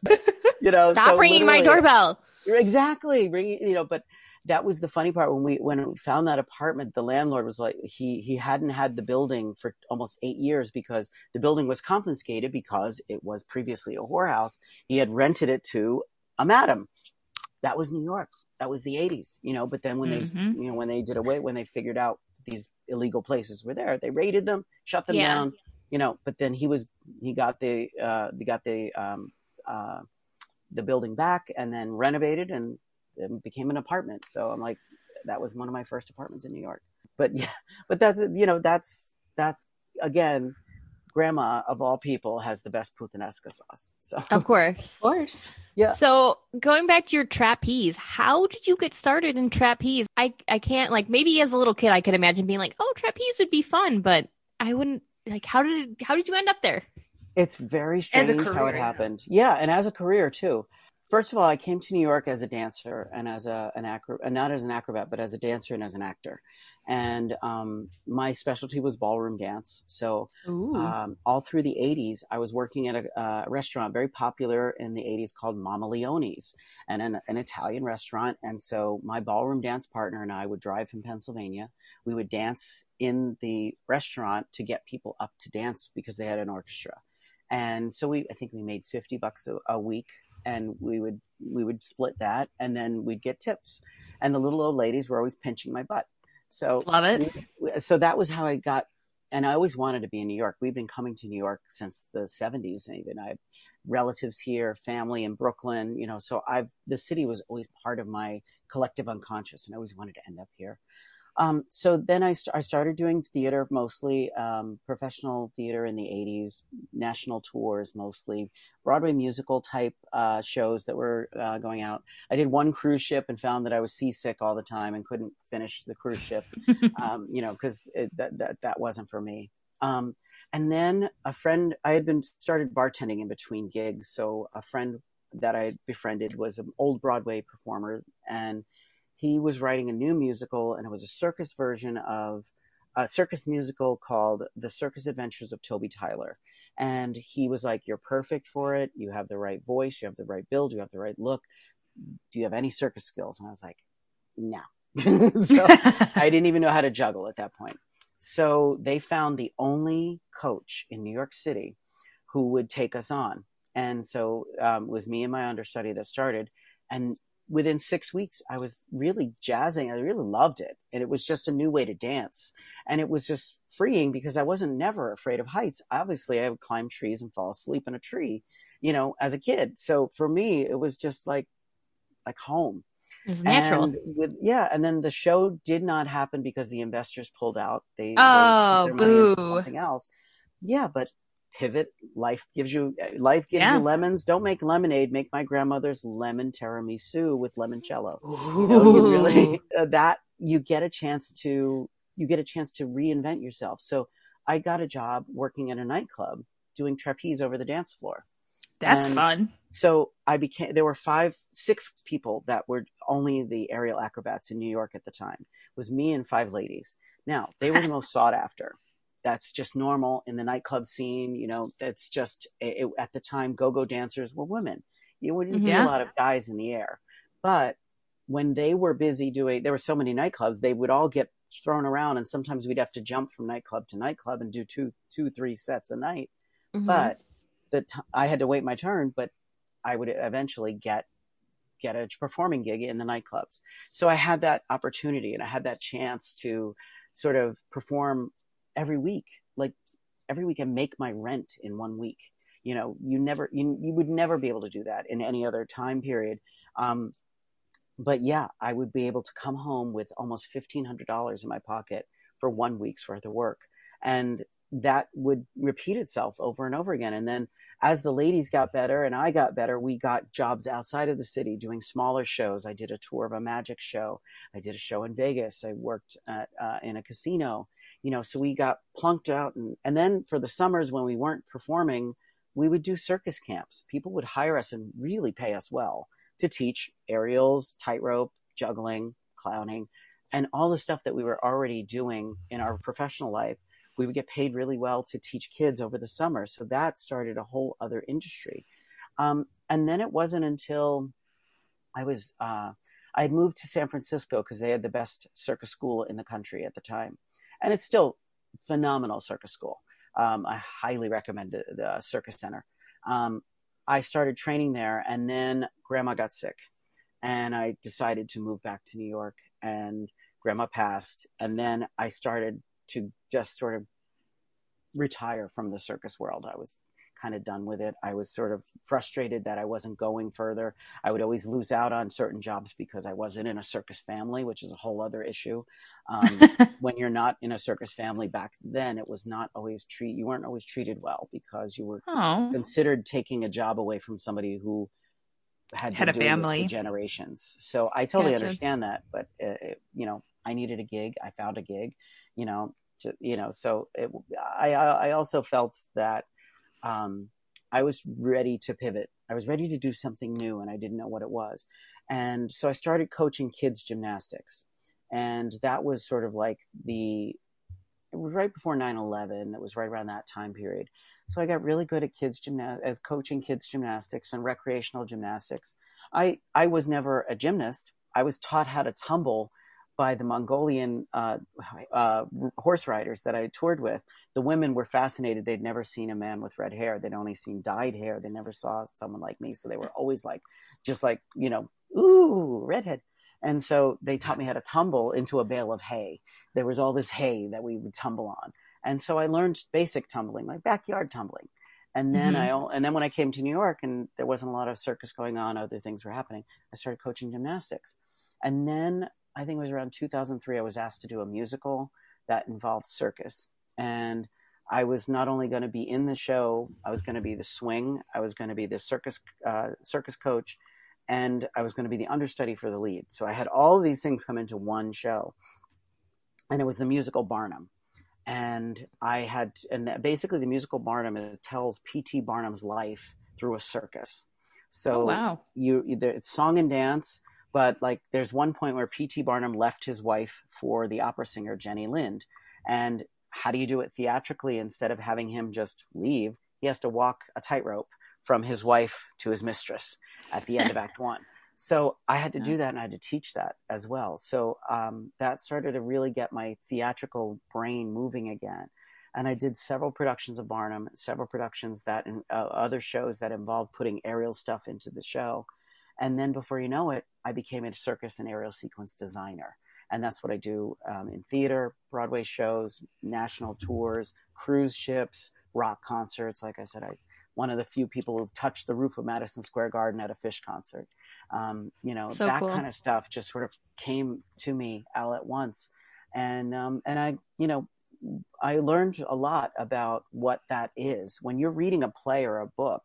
you know, stop so ringing my doorbell. Exactly. Ringing, you know, but that was the funny part when we when we found that apartment the landlord was like he he hadn't had the building for almost eight years because the building was confiscated because it was previously a whorehouse he had rented it to a madam that was new york that was the 80s you know but then when Mhm. they you know when they did away when they figured out these illegal places were there they raided them shut them Yeah. down you know but then he was he got the uh he got the um uh the building back and then renovated and became an apartment so i'm like that was one of my first apartments in new york but yeah but that's you know that's that's again grandma of all people has the best puttanesca sauce so Of course. Of course. Yeah. So going back to your trapeze, how did you get started in trapeze? I I can't like maybe as a little kid I could imagine being like, oh, trapeze would be fun, but I wouldn't like. How did it, how did you end up there? It's very strange how it happened. Yeah, and as a career too. First of all, I came to New York as a dancer and as a an acro- not as an acrobat, but as a dancer and as an actor. And um, my specialty was ballroom dance. So um, all through the 80s, I was working at a, uh, restaurant very popular in the 80s called Mama Leone's, and an, an Italian restaurant. And so my ballroom dance partner and I would drive from Pennsylvania. We would dance in the restaurant to get people up to dance because they had an orchestra. And so we, I think we made 50 bucks a, a week and we would, we would split that and then we'd get tips. And the little old ladies were always pinching my butt. So Love it. so that was how I got, and I always wanted to be in New York. We've been coming to New York since the 70s, even. I have relatives here, family in Brooklyn, you know, so I've, the city was always part of my collective unconscious, and I always wanted to end up here. Um, so then I, st- I started doing theater mostly, um, professional theater in the 80s, national tours mostly, Broadway musical type uh, shows that were uh, going out. I did one cruise ship and found that I was seasick all the time and couldn't finish the cruise ship, um, you know, because that, that that wasn't for me. Um, and then a friend, I had been started bartending in between gigs, so a friend that I befriended was an old Broadway performer, and he was writing a new musical, and it was a circus version of a circus musical called The Circus Adventures of Toby Tyler. And he was like, You're perfect for it. You have the right voice. You have the right build. You have the right look. Do you have any circus skills? And I was like, No. so I didn't even know how to juggle at that point. So they found the only coach in New York City who would take us on. And so um, it was me and my understudy that started. And within six weeks, I was really jazzing. I really loved it. And it was just a new way to dance. And it was just freeing because I wasn't never afraid of heights. Obviously, I would climb trees and fall asleep in a tree, you know, as a kid. So for me, it was just like, like home. It's natural. And with, yeah, and then the show did not happen because the investors pulled out. They, they Oh, put their money into boo. something else. Yeah, but pivot. Life gives you life gives Yeah. you lemons. Don't make lemonade. Make my grandmother's lemon tiramisu with limoncello. You know, you really uh, that you get a chance to you get a chance to reinvent yourself. So I got a job working at a nightclub doing trapeze over the dance floor. That's And- fun. So I became, there were five, six people that were only the aerial acrobats in New York at the time. It was me and five ladies. Now, they were the most sought after. That's just normal in the nightclub scene. You know, that's just, it, at the time, go-go dancers were women. You wouldn't see a lot of guys in the air. But when they were busy doing, there were so many nightclubs, they would all get thrown around and sometimes we'd have to jump from nightclub to nightclub and do two, two, three sets a night Mhm. but the t- I had to wait my turn, but I would eventually get get a performing gig in the nightclubs. So I had that opportunity and I had that chance to sort of perform every week, like every week I make my rent in one week. You know, you never you you would never be able to do that in any other time period. Um, but yeah, I would be able to come home with almost fifteen hundred dollars in my pocket for one week's worth of work, and that would repeat itself over and over again. And then as the ladies got better and I got better, we got jobs outside of the city doing smaller shows. I did a tour of a magic show. I did a show in Vegas. I worked at, uh, in a casino, you know, so we got plunked out. And, and then for the summers when we weren't performing, we would do circus camps. People would hire us and really pay us well to teach aerials, tightrope, juggling, clowning, and all the stuff that we were already doing in our professional life we would get paid really well to teach kids over the summer. So that started a whole other industry. Um, and then it wasn't until I was, uh, I had moved to San Francisco because they had the best circus school in the country at the time, and it's still phenomenal circus school. Um, I highly recommend the, the Circus Center. Um, I started training there, and then Grandma got sick, and I decided to move back to New York. And Grandma passed, and then I started to just sort of retire from the circus world. I was kind of done with it. I was sort of frustrated that I wasn't going further. I would always lose out on certain jobs because I wasn't in a circus family, which is a whole other issue. Um, when you're not in a circus family back then, it was not always treat you weren't always treated well because you were Oh, considered taking a job away from somebody who had, Had been a doing this for family. generations. So I totally Gotcha. understand that, but it, you know, I needed a gig. I found a gig, you know, to, you know, so it, I I also felt that um, I was ready to pivot. I was ready to do something new, and I didn't know what it was. And so I started coaching kids gymnastics, and that was sort of like the it was right before 9-11 it was right around that time period. So i got really good at kids gymna- as coaching kids gymnastics and recreational gymnastics. I i was never a gymnast. I was taught how to tumble by the mongolian uh, uh, horse riders that i toured with the women were fascinated they'd never seen a man with red hair they'd only seen dyed hair they never saw someone like me so they were always like just like you know ooh redhead and so they taught me how to tumble into a bale of hay there was all this hay that we would tumble on. And so I learned basic tumbling, like backyard tumbling. And then Mhm. I, and then when I came to New York and there wasn't a lot of circus going on, other things were happening, I started coaching gymnastics. And then I think it was around 2003, I was asked to do a musical that involved circus. And I was not only going to be in the show, I was going to be the swing, I was going to be the circus, uh, circus coach, and I was going to be the understudy for the lead. So I had all of these things come into one show and it was the musical Barnum. And I had, and basically the musical Barnum it tells P.T. Barnum's life through a circus. So oh wow. you it's song and dance, but like there's one point where P.T. Barnum left his wife for the opera singer Jenny Lind. And how do you do it theatrically instead of having him just leave? He has to walk a tightrope from his wife to his mistress at the end of Act One. So I had to do that and I had to teach that as well. So um, that started to really get my theatrical brain moving again. And I did several productions of Barnum, several productions that, uh, other shows that involved putting aerial stuff into the show. And then before you know it, I became a circus and aerial sequence designer. And that's what I do um, in theater, Broadway shows, national tours, cruise ships, rock concerts. Like I said, I one of the few people who've touched the roof of Madison Square Garden at a Phish concert. Um, you know, So that cool. kind of stuff just sort of came to me all at once. And, um, and I, you know, I learned a lot about what that is. When you're reading a play or a book,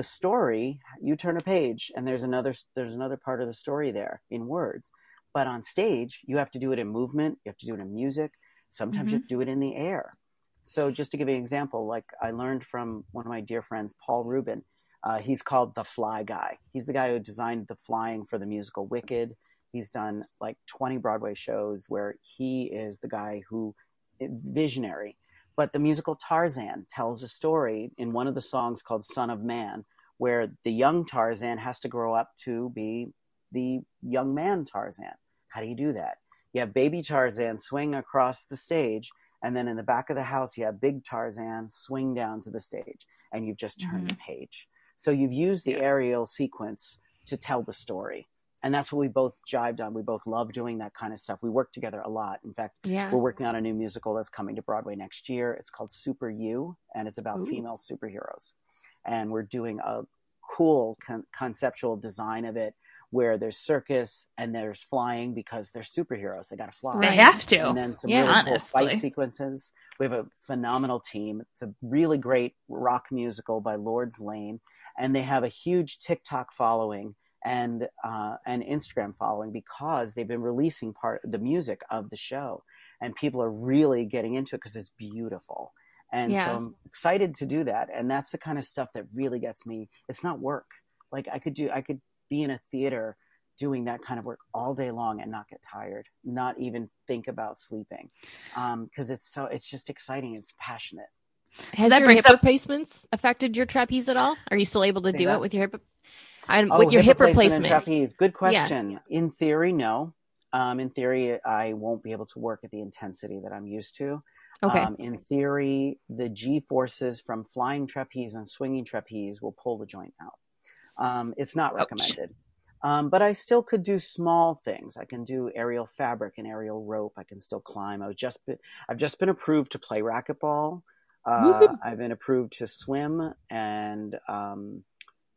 the story, you turn a page and there's another, there's another part of the story there in words. But on stage, you have to do it in movement. You have to do it in music. Sometimes you have to do it in the air. So just to give you an example, like I learned from one of my dear friends, Paul Rubin. Uh, he's called the Fly Guy. He's the guy who designed the flying for the musical Wicked. He's done like 20 Broadway shows where he is the guy who visionary. But the musical Tarzan tells a story in one of the songs called Son of Man, where the young Tarzan has to grow up to be the young man Tarzan. How do you do that? You have baby Tarzan swing across the stage, and then in the back of the house, you have big Tarzan swing down to the stage, and you've just turned mm-hmm. the page. So you've used the aerial sequence to tell the story. And that's what we both jived on. We both love doing that kind of stuff. We work together a lot. In fact, Yeah. we're working on a new musical that's coming to Broadway next year. It's called Super You, and it's about Ooh. female superheroes. And we're doing a cool con- conceptual design of it where there's circus and there's flying because they're superheroes. They got to fly They have to. and then some Yeah. really cool fight sequences. We have a phenomenal team. It's a really great rock musical by Lourds Lane, and they have a huge TikTok following and uh, an Instagram following because they've been releasing part the music of the show, and people are really getting into it because it's beautiful. And Yeah. so I'm excited to do that, and that's the kind of stuff that really gets me. It's not work. Like I could do, I could be in a theater doing that kind of work all day long and not get tired, not even think about sleeping, Um because it's so it's just exciting. It's passionate. Has that your hip up- replacements affected your trapeze at all? Are you still able to Say do that? it with your hip? Oh, with your hip replacement trapeze. Good question. In theory, no. Um, in theory, I won't be able to work at the intensity that I'm used to. Okay. Um, in theory, the G forces from flying trapeze and swinging trapeze will pull the joint out. Um, it's not recommended. Um, but I still could do small things. I can do aerial fabric and aerial rope. I can still climb. I've just been, I've just been approved to play racquetball. Uh, I've been approved to swim and um,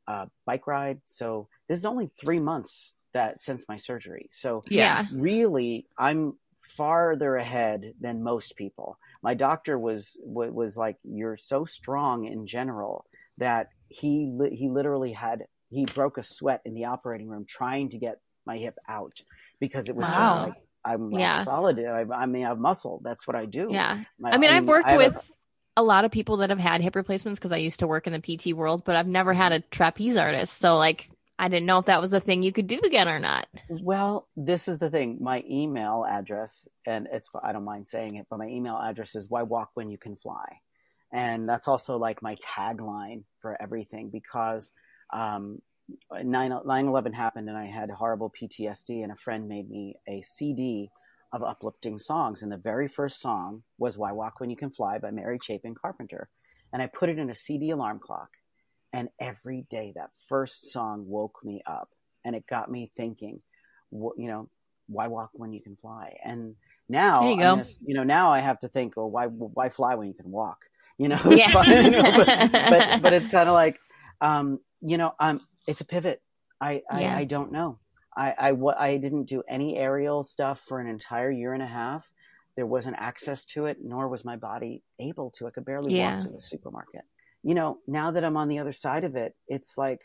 uh, bike ride. So this is only three months that since my surgery. So yeah. really i'm farther ahead than most people my doctor was was like you're so strong in general that he li- he literally had he broke a sweat in the operating room trying to get my hip out because it was Wow. just like i'm Yeah. solid I, I mean i have muscle that's what i do Yeah. My- I mean, I've worked I have a- with a lot of people that have had hip replacements because I used to work in the PT world, but I've never had a trapeze artist. So, like, I didn't know if that was a thing you could do again or not. Well, this is the thing. My email address, and it's I don't mind saying it, but my email address is "Why walk when you can fly," and that's also like my tagline for everything because um, 9 11 happened and I had horrible PTSD, and a friend made me a CD of uplifting songs, and the very first song was "Why Walk When You Can Fly" by Mary Chapin Carpenter, and I put it in a CD alarm clock, and every day that first song woke me up. And it got me thinking you know why walk when you can fly? And now you go. gonna- you know now i have to think oh why why fly when you can walk? You know, Yeah. But, you know, but, but but it's kind of like um you know um it's a pivot. I i, Yeah. I don't know I, I didn't do any aerial stuff for an entire year and a half. There wasn't access to it, nor was my body able to. I could barely Yeah. walk to the supermarket. You know, now that I'm on the other side of it, it's like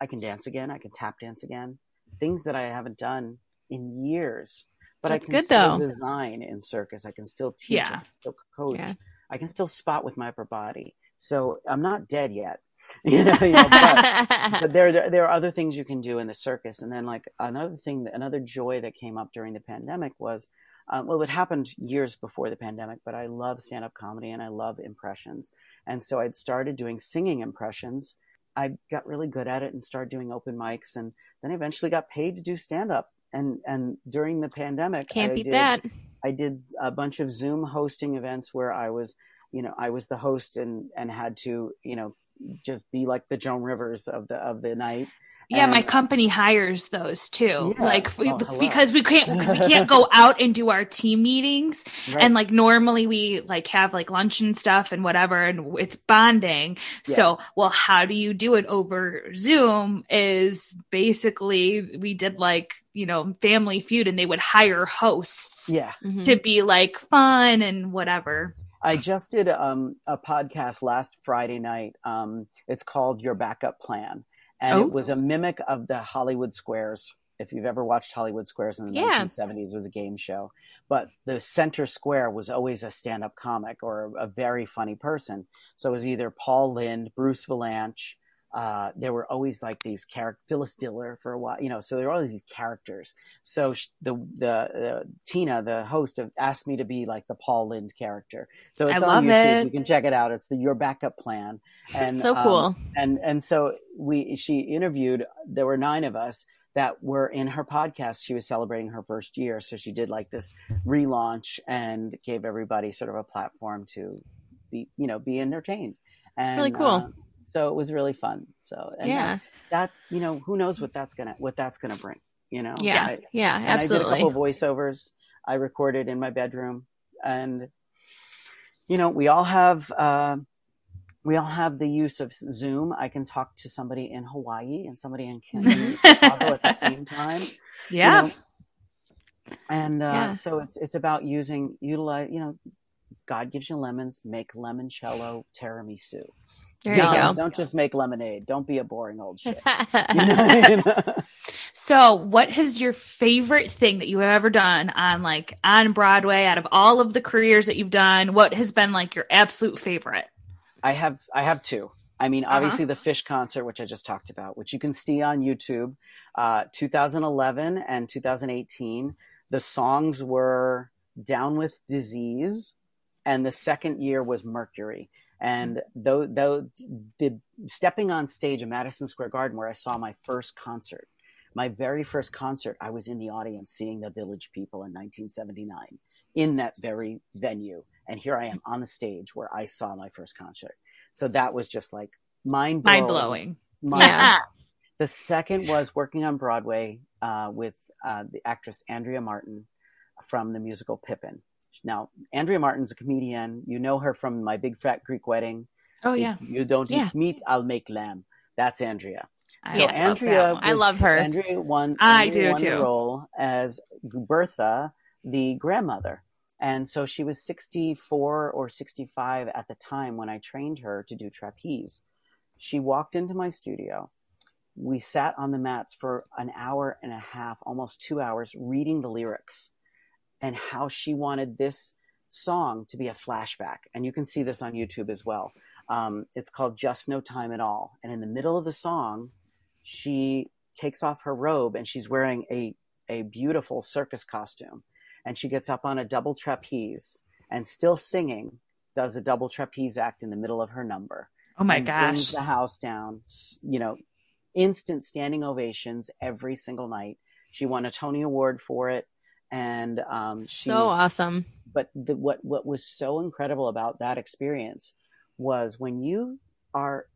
I can dance again. I can tap dance again. Things that I haven't done in years. But That's I can good, still though. design in circus. I can still teach. I Yeah. can still coach. Yeah. I can still spot with my upper body. So I'm not dead yet. you know, you know, but but there there are other things you can do in the circus and then like another thing another joy that came up during the pandemic was um, well it happened years before the pandemic but i love stand-up comedy and i love impressions and so i'd started doing singing impressions i got really good at it and started doing open mics and then eventually got paid to do stand-up and and during the pandemic Can't I beat did, that. I did a bunch of Zoom hosting events where I was, you know, I was the host and and had to, you know, just be like the Joan Rivers of the of the night. Yeah, my company hires those too. Yeah. Like Oh, hello. because we can't because we can't go out and do our team meetings Right. and like normally we like have like lunch and stuff and whatever and it's bonding. Yeah. So, well, how do you do it over Zoom is basically we did like, you know, family feud and they would hire hosts yeah, Mhm. to be like fun and whatever. I just did um, a podcast last Friday night. Um, it's called Your Backup Plan, and Oh. it was a mimic of the Hollywood Squares. If you've ever watched Hollywood Squares in the Yeah. 1970s, it was a game show. But the center square was always a stand-up comic or a very funny person. So it was either Paul Lynde, Bruce Vilanch. Uh, there were always like these characters, Phyllis Diller for a while, you know. So there were all these characters. So sh- the the uh, Tina, the host, of, asked me to be like the Paul Lynde character. So it's I on YouTube. it. You can check it out. It's the Your Backup Plan. And so um, cool. and and so we she interviewed. There were nine of us that were in her podcast. She was celebrating her first year, so she did like this relaunch and gave everybody sort of a platform to be you know be entertained. And, Really cool. uh, so it was really fun. So and yeah. that, that you know who knows what that's gonna what that's gonna bring. You know Yeah. I- Yeah. and I did a couple of voiceovers. I recorded in my bedroom, and you know, we all have uh, we all have the use of Zoom. I can talk to somebody in Hawaii and somebody in Canada, at the same time. you Yeah. know. and uh, Yeah. so it's it's about using utilize. You know, God gives you lemons. Make limoncello tiramisu. There No, you go. Don't just make lemonade. Don't be a boring old shit. You know? You know? So, what is your favorite thing that you have ever done on like on Broadway out of all of the careers that you've done? What has been like your absolute favorite? I have I have two. I mean, Uh-huh. obviously the Phish concert, which I just talked about, which you can see on YouTube, uh, 2011 and 2018. The songs were "Down with Disease," and the second year was "Mercury." And though, though the stepping on stage at Madison Square Garden, where I saw my first concert, my very first concert, I was in the audience seeing the Village People in 1979 in that very venue. And here I am on the stage where I saw my first concert. So that was just like mind Mind blowing. Yeah. The second was working on Broadway uh, with uh, the actress Andrea Martin from the musical Pippin. Now, Andrea Martin's a comedian. You know her from My Big Fat Greek Wedding. Oh yeah. If you don't Yeah. eat meat, I'll make lamb. That's Andrea. I So love that Andrea, one. I love her. Andrea won. I Andrea do won the too. role as Bertha, the grandmother, and so she was sixty-four or sixty-five at the time when I trained her to do trapeze. She walked into my studio. We sat on the mats for an hour and a half, almost two hours, reading the lyrics and how she wanted this song to be a flashback. And you can see this on YouTube as well. Um, it's called Just No Time at All. And in the middle of the song, she takes off her robe and she's wearing a, a beautiful circus costume. And she gets up on a double trapeze and still singing, does a double trapeze act in the middle of her number. Oh my and brings gosh. the house down. You know, instant standing ovations every single night. She won a Tony Award for it, and um, she's So awesome. but the, what what was so incredible about that experience was when you are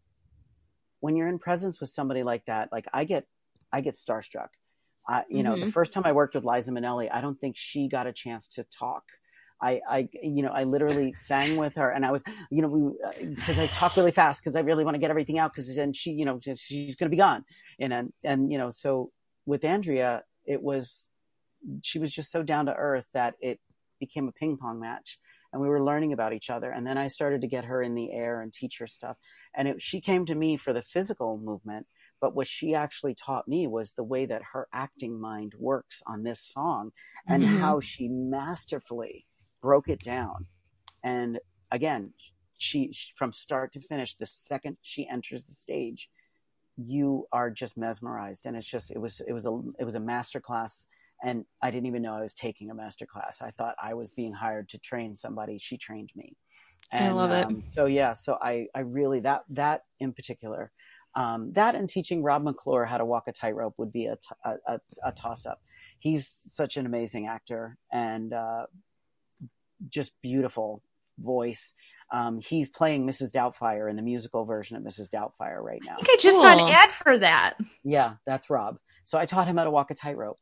when you're in presence with somebody like that like i get i get starstruck uh, you know the Mhm. first time i worked with liza minnelli i don't think she got a chance to talk I, I, you know, I literally sang with her, and I was, you know, we because I talk really fast because I really want to get everything out because then she, you know, she's going to be gone, and and and you know, so with Andrea, it was, she was just so down to earth that it became a ping pong match and we were learning about each other. And then i started to get her in the air and teach her stuff. And it, she came to me for the physical movement but what she actually taught me was the way that her acting mind works on this song and Mhm. how she masterfully broke it down. And again she from start to finish the second she enters the stage you are just mesmerized. And it's just it was it was a it was a master class and I didn't even know I was taking a master class. I thought I was being hired to train somebody. She trained me. I love it. um, So yeah, so I, I really that that in particular, um, that and teaching Rob McClure how to walk a tightrope would be a, t- a, a, a toss up. He's such an amazing actor and uh, just beautiful voice. Um, he's playing Mrs. Doubtfire in the musical version of Mrs. Doubtfire right now. I think I just saw an ad for that. Yeah, that's Rob. So I taught him how to walk a tightrope.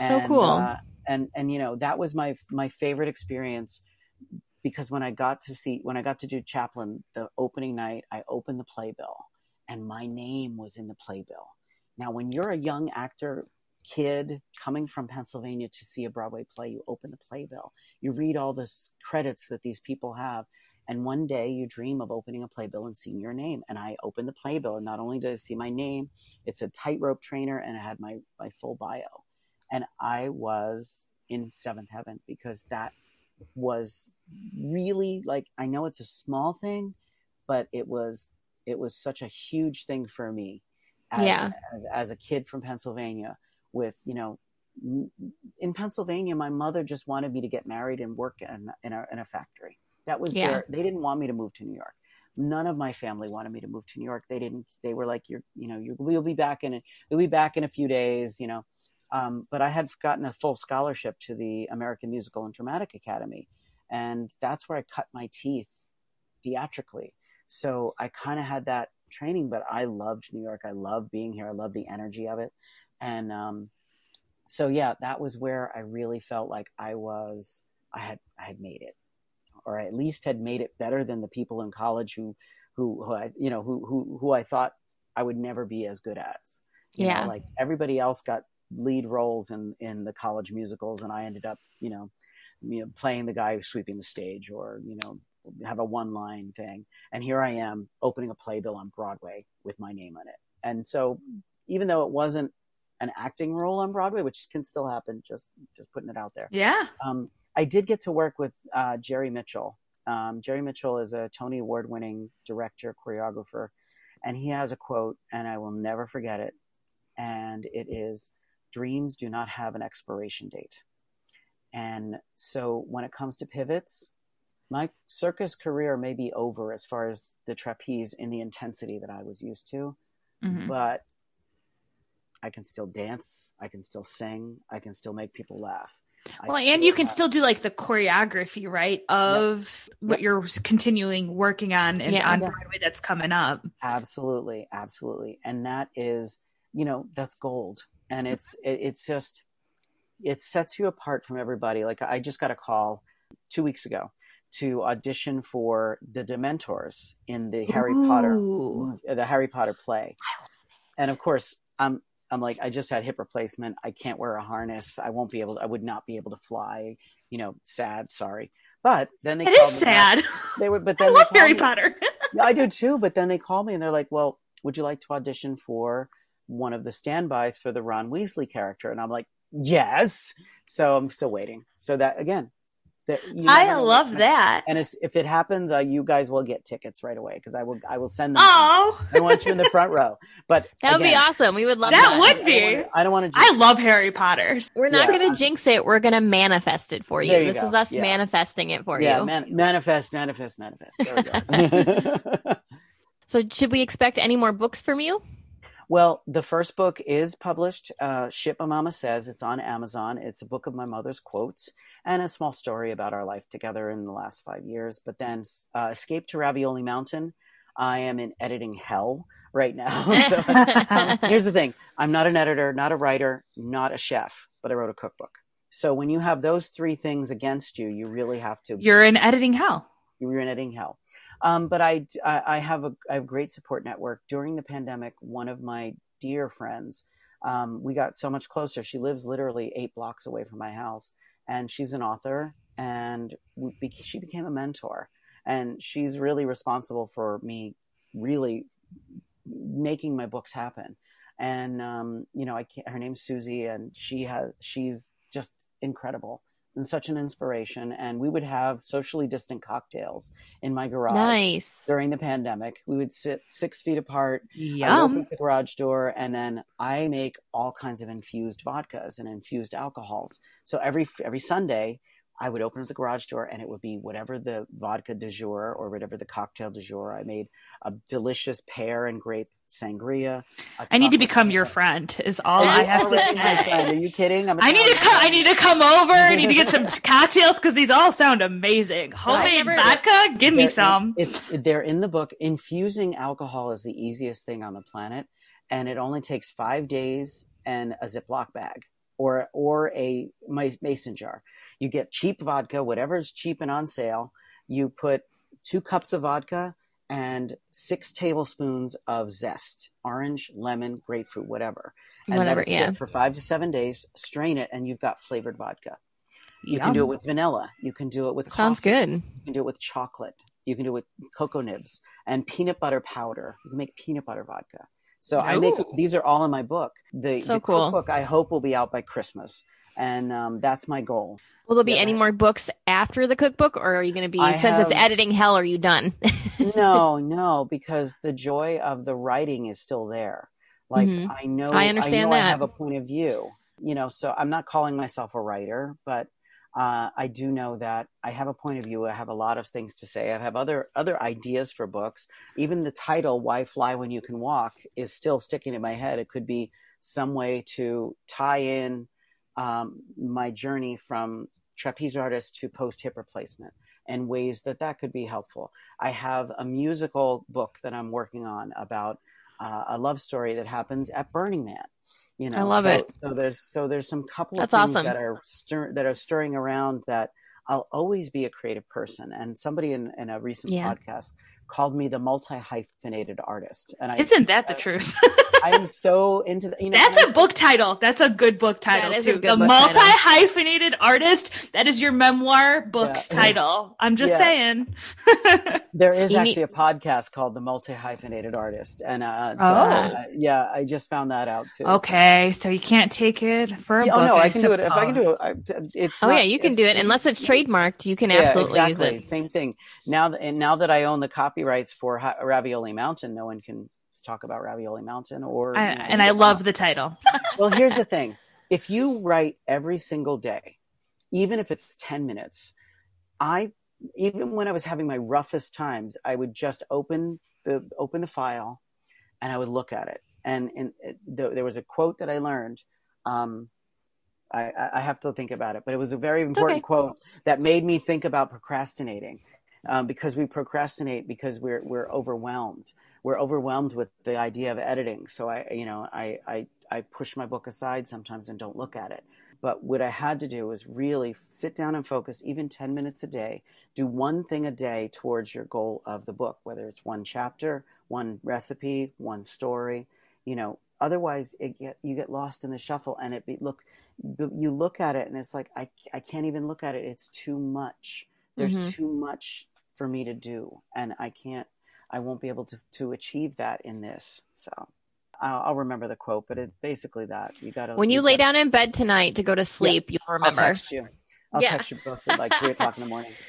So cool. uh, and and you know that was my my favorite experience because when I got to see when I got to do Chaplin the opening night, I opened the playbill and my name was in the playbill. Now, when you're a young actor kid coming from Pennsylvania to see a Broadway play, you open the playbill, you read all the credits that these people have. And one day you dream of opening a playbill and seeing your name. And I opened the playbill, and not only did I see my name, it's a tightrope trainer, and it had my my full bio. And I was in seventh heaven because that was really like I know it's a small thing, but it was it was such a huge thing for me as Yeah. as, as a kid from Pennsylvania with you know in Pennsylvania my mother just wanted me to get married and work in, in, a, in a factory that was Yeah. their they didn't want me to move to New York none of my family wanted me to move to New York they didn't they were like you're you know you we'll be back in a, you'll be back in a few days you know um, but I had gotten a full scholarship to the American Musical and Dramatic Academy and that's where I cut my teeth theatrically so I kind of had that training, but I loved New York. I loved being here. I loved the energy of it. And um, so, yeah, that was where I really felt like I was, I had, I had made it, or at least had made it better than the people in college who, who, who I, you know, who, who, who I thought I would never be as good as. You Yeah. Know, like everybody else got lead roles in, in the college musicals, and I ended up, you know, you know, playing the guy sweeping the stage or, you know, have a one line thing. And here I am opening a playbill on Broadway with my name on it. And so even though it wasn't an acting role on Broadway, which can still happen, just, just putting it out there. Yeah. Um, I did get to work with uh, Jerry Mitchell. Um, Jerry Mitchell is a Tony Award winning director, choreographer, and he has a quote, and I will never forget it. And it is Dreams do not have an expiration date. And so when it comes to pivots, my circus career may be over as far as the trapeze in the intensity that I was used to, Mhm. but I can still dance, I can still sing, I can still make people laugh. I Well, and you can have- still do like the choreography, right? Of what Yep. you're continuing working on and Yeah. on Yeah. Broadway that's coming up. absolutely, absolutely, and that is, you know, that's gold, and it's it, it's just it sets you apart from everybody. Like I just got a call two weeks ago to audition for the Dementors in the Harry Potter Ooh. mov- the Harry Potter play. And of course, I'm I'm like I just had hip replacement. I can't wear a harness. I won't be able. To, I would not be able to fly. You know, sad. Sorry. But then they It is sad. They were, but then they love Harry me- Potter. Yeah, I do too. But then they called me and they're like, "Well, would you like to audition for one of the standbys for the Ron Weasley character?" And I'm like, "Yes." So I'm still waiting. So that again, that you never I love gonna- that. And it's, if it happens, uh, you guys will get tickets right away because I will. I will send them. Oh, I want you in the front row. But That would be awesome. We would love That that. would I- be. I don't wanna- I don't want to. I love Harry Potter. We're not Yeah. going to jinx it. We're going to manifest it for you. You this go. is us Yeah. manifesting it for yeah, you. man, manifest, manifest, manifest. There we go. so, should we expect any more books from you? Well, the first book is published. Uh, Shit My Mama Says it's on Amazon. It's a book of my mother's quotes and a small story about our life together in the last five years. But then, uh, Escape to Ravioli Mountain. I am in editing hell right now. so, um, here's the thing I'm not an editor, not a writer, not a chef, but I wrote a cookbook. So when you have those three things against you, you really have to You're in editing hell. You're in editing hell. Um, but I, I, have a, I have a great support network. During the pandemic, one of my dear friends, um, we got so much closer. She lives literally eight blocks away from my house, and she's an author, and we, she became a mentor, and she's really responsible for me, really making my books happen. And um, you know, I can't, her name's Susie, and she has she's just incredible and such an inspiration. And we would have socially distant cocktails in my garage Nice. during the pandemic. We would sit six feet apart. I open the garage door, and then I make all kinds of infused vodkas and infused alcohols. So every every Sunday, I would open up the garage door, and it would be whatever the vodka du jour or whatever the cocktail du jour. I made a delicious pear and grape sangria. I need to become your friend. Is all I have to say. Are you kidding? I'm I need to Italian. come. I need to come over. I need to get some cocktails because these all sound amazing. Homemade never- vodka, give me They're- some. It's they're in the book. Infusing alcohol is the easiest thing on the planet, and it only takes five days and a Ziploc bag or or a mason jar. You get cheap vodka, whatever's cheap and on sale. You put two cups of vodka and six tablespoons of zest, orange, lemon, grapefruit, whatever, and Whatever, let it yeah. sit for five to seven days. Strain it, and you've got flavored vodka. You can do it with vanilla. You can do it with Sounds coffee. good. You can do it with chocolate. You can do it with cocoa nibs and peanut butter powder. You can make peanut butter vodka. So I make these are all in my book. The, So the cool. cookbook I hope will be out by Christmas, and um, that's my goal. Will there be Yeah. any more books after the cookbook, or are you going to be I since it's editing hell? Are you done? no, no, because the joy of the writing is still there. Like Mhm. I know, I understand know I have a point of view. You know, so I'm not calling myself a writer, but uh, I do know that I have a point of view. I have a lot of things to say. I have other other ideas for books. Even the title "Why Fly When You Can Walk" is still sticking in my head. It could be some way to tie in um, my journey from trapeze artist to post hip replacement and ways that that could be helpful. I have a musical book that I'm working on about uh, a love story that happens at Burning Man. You know, I love so, it. So there's so there's some couple That's of things awesome. that are stir- that are stirring around that I'll always be a creative person. And somebody in, in a recent Yeah. podcast called me the multi hyphenated artist, and I Isn't that the truth? I am so into the, you know That's and a book title. That's a good book title That is a too. good The multi hyphenated artist. That is your memoir book's Yeah. title. I'm just Yeah. saying. There is You need- actually a podcast called The Multi Hyphenated Artist, and uh, so Oh. uh, yeah, I just found that out too. okay, so you can't take it for a Yeah, book. oh no, I can do it if I can do it. I, it's oh not- yeah, you can if- do it unless it's trademarked. You can Yeah, absolutely exactly. use it. Same thing. Now that and now that I own the copyrights for Ha- Ravioli Mountain, no one can talk about Ravioli Mountain or. I, and. I love the title. well, here's the thing: if you write every single day, even if it's ten minutes, I even when I was having my roughest times, I would just open the open the file, and I would look at it. And, and it, there, there was a quote that I learned. Um, I, I have to think about it, but it was a very important okay. quote that made me think about procrastinating. Um, because we procrastinate because we're we're overwhelmed. We're overwhelmed with the idea of editing. So I, you know, I I, I push my book aside sometimes and don't look at it. But what I had to do was really sit down and focus, even 10 minutes a day, do one thing a day towards your goal of the book, whether it's one chapter, one recipe, one story, you know, otherwise get, you get lost in the shuffle and it be, look, you look at it and it's like, I, I can't even look at it. It's too much. There's Mhm. too much for me to do. And I can't, I won't be able to, to achieve that in this. So I'll, I'll remember the quote, but it's basically that you gotta, When you lay down in bed tonight to go to sleep, you'll remember I'll text you. I'll Yeah. text you both at like three o'clock in the morning.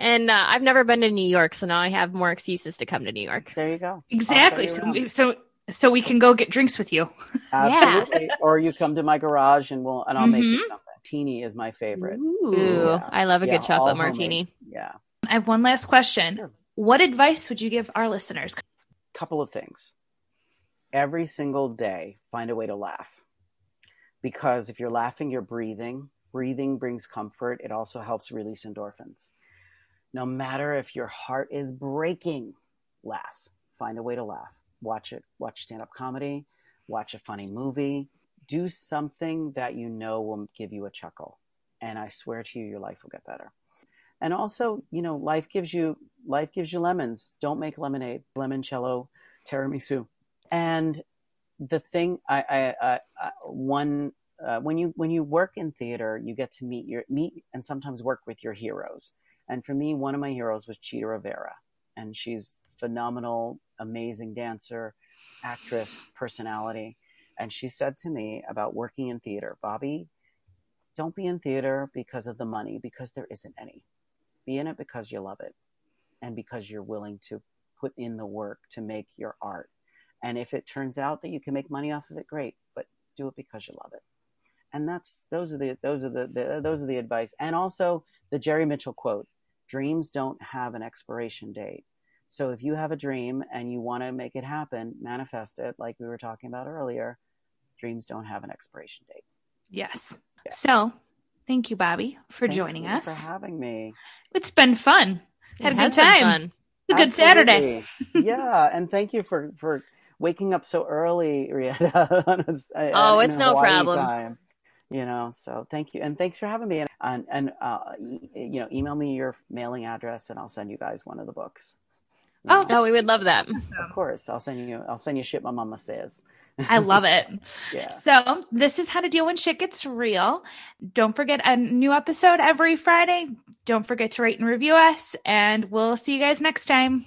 And uh, I've never been to New York, so now I have more excuses to come to New York. There you go. Exactly. I'll So, we- so, so we can go get drinks with you. Absolutely. or you come to my garage and we'll and I'll make you Mhm. something. Teeny is my favorite. Ooh, Yeah. I love a Yeah, good chocolate martini. homemade. Yeah. I have one last question. Sure. What advice would you give our listeners? Couple of things. Every single day, find a way to laugh. Because if you're laughing, you're breathing. Breathing brings comfort. It also helps release endorphins. No matter if your heart is breaking, laugh. Find a way to laugh. Watch it. Watch stand up comedy. Watch a funny movie. Do something that you know will give you a chuckle. And I swear to you, your life will get better. And also, you know, life gives you life gives you lemons. Don't make lemonade. Limoncello, tiramisu. And the thing, I, I, I, I one uh, when you when you work in theater, you get to meet your meet and sometimes work with your heroes. And for me, one of my heroes was Chita Rivera, and she's phenomenal, amazing dancer, actress, personality. And she said to me about working in theater, Bobby, don't be in theater because of the money, because there isn't any. Be in it because you love it and because you're willing to put in the work to make your art. And if it turns out that you can make money off of it, great, but do it because you love it. And that's those are the those are the, the those are the advice. And also the Jerry Mitchell quote: "Dreams don't have an expiration date." So if you have a dream and you want to make it happen, manifest it, like we were talking about earlier. Dreams don't have an expiration date. Yes. Yeah. So, thank you, Bobby, for Thank joining you us. for having me. It's been fun. Had It a good time. fun. It's a good Saturday. Yeah, and thank you for for waking up so early, Rieta. on a s- uh, Oh, in it's no Hawaii problem. Time. You know, so thank you, and thanks for having me. And and, and uh, e- you know, email me your mailing address, and I'll send you guys one of the books. You Oh, know, Oh, we would love that. of course, I'll send you. I'll send you shit my mama says. I love it. yeah. So, this is how to deal when shit gets real. Don't forget a new episode every Friday. Don't forget to rate and review us, and we'll see you guys next time.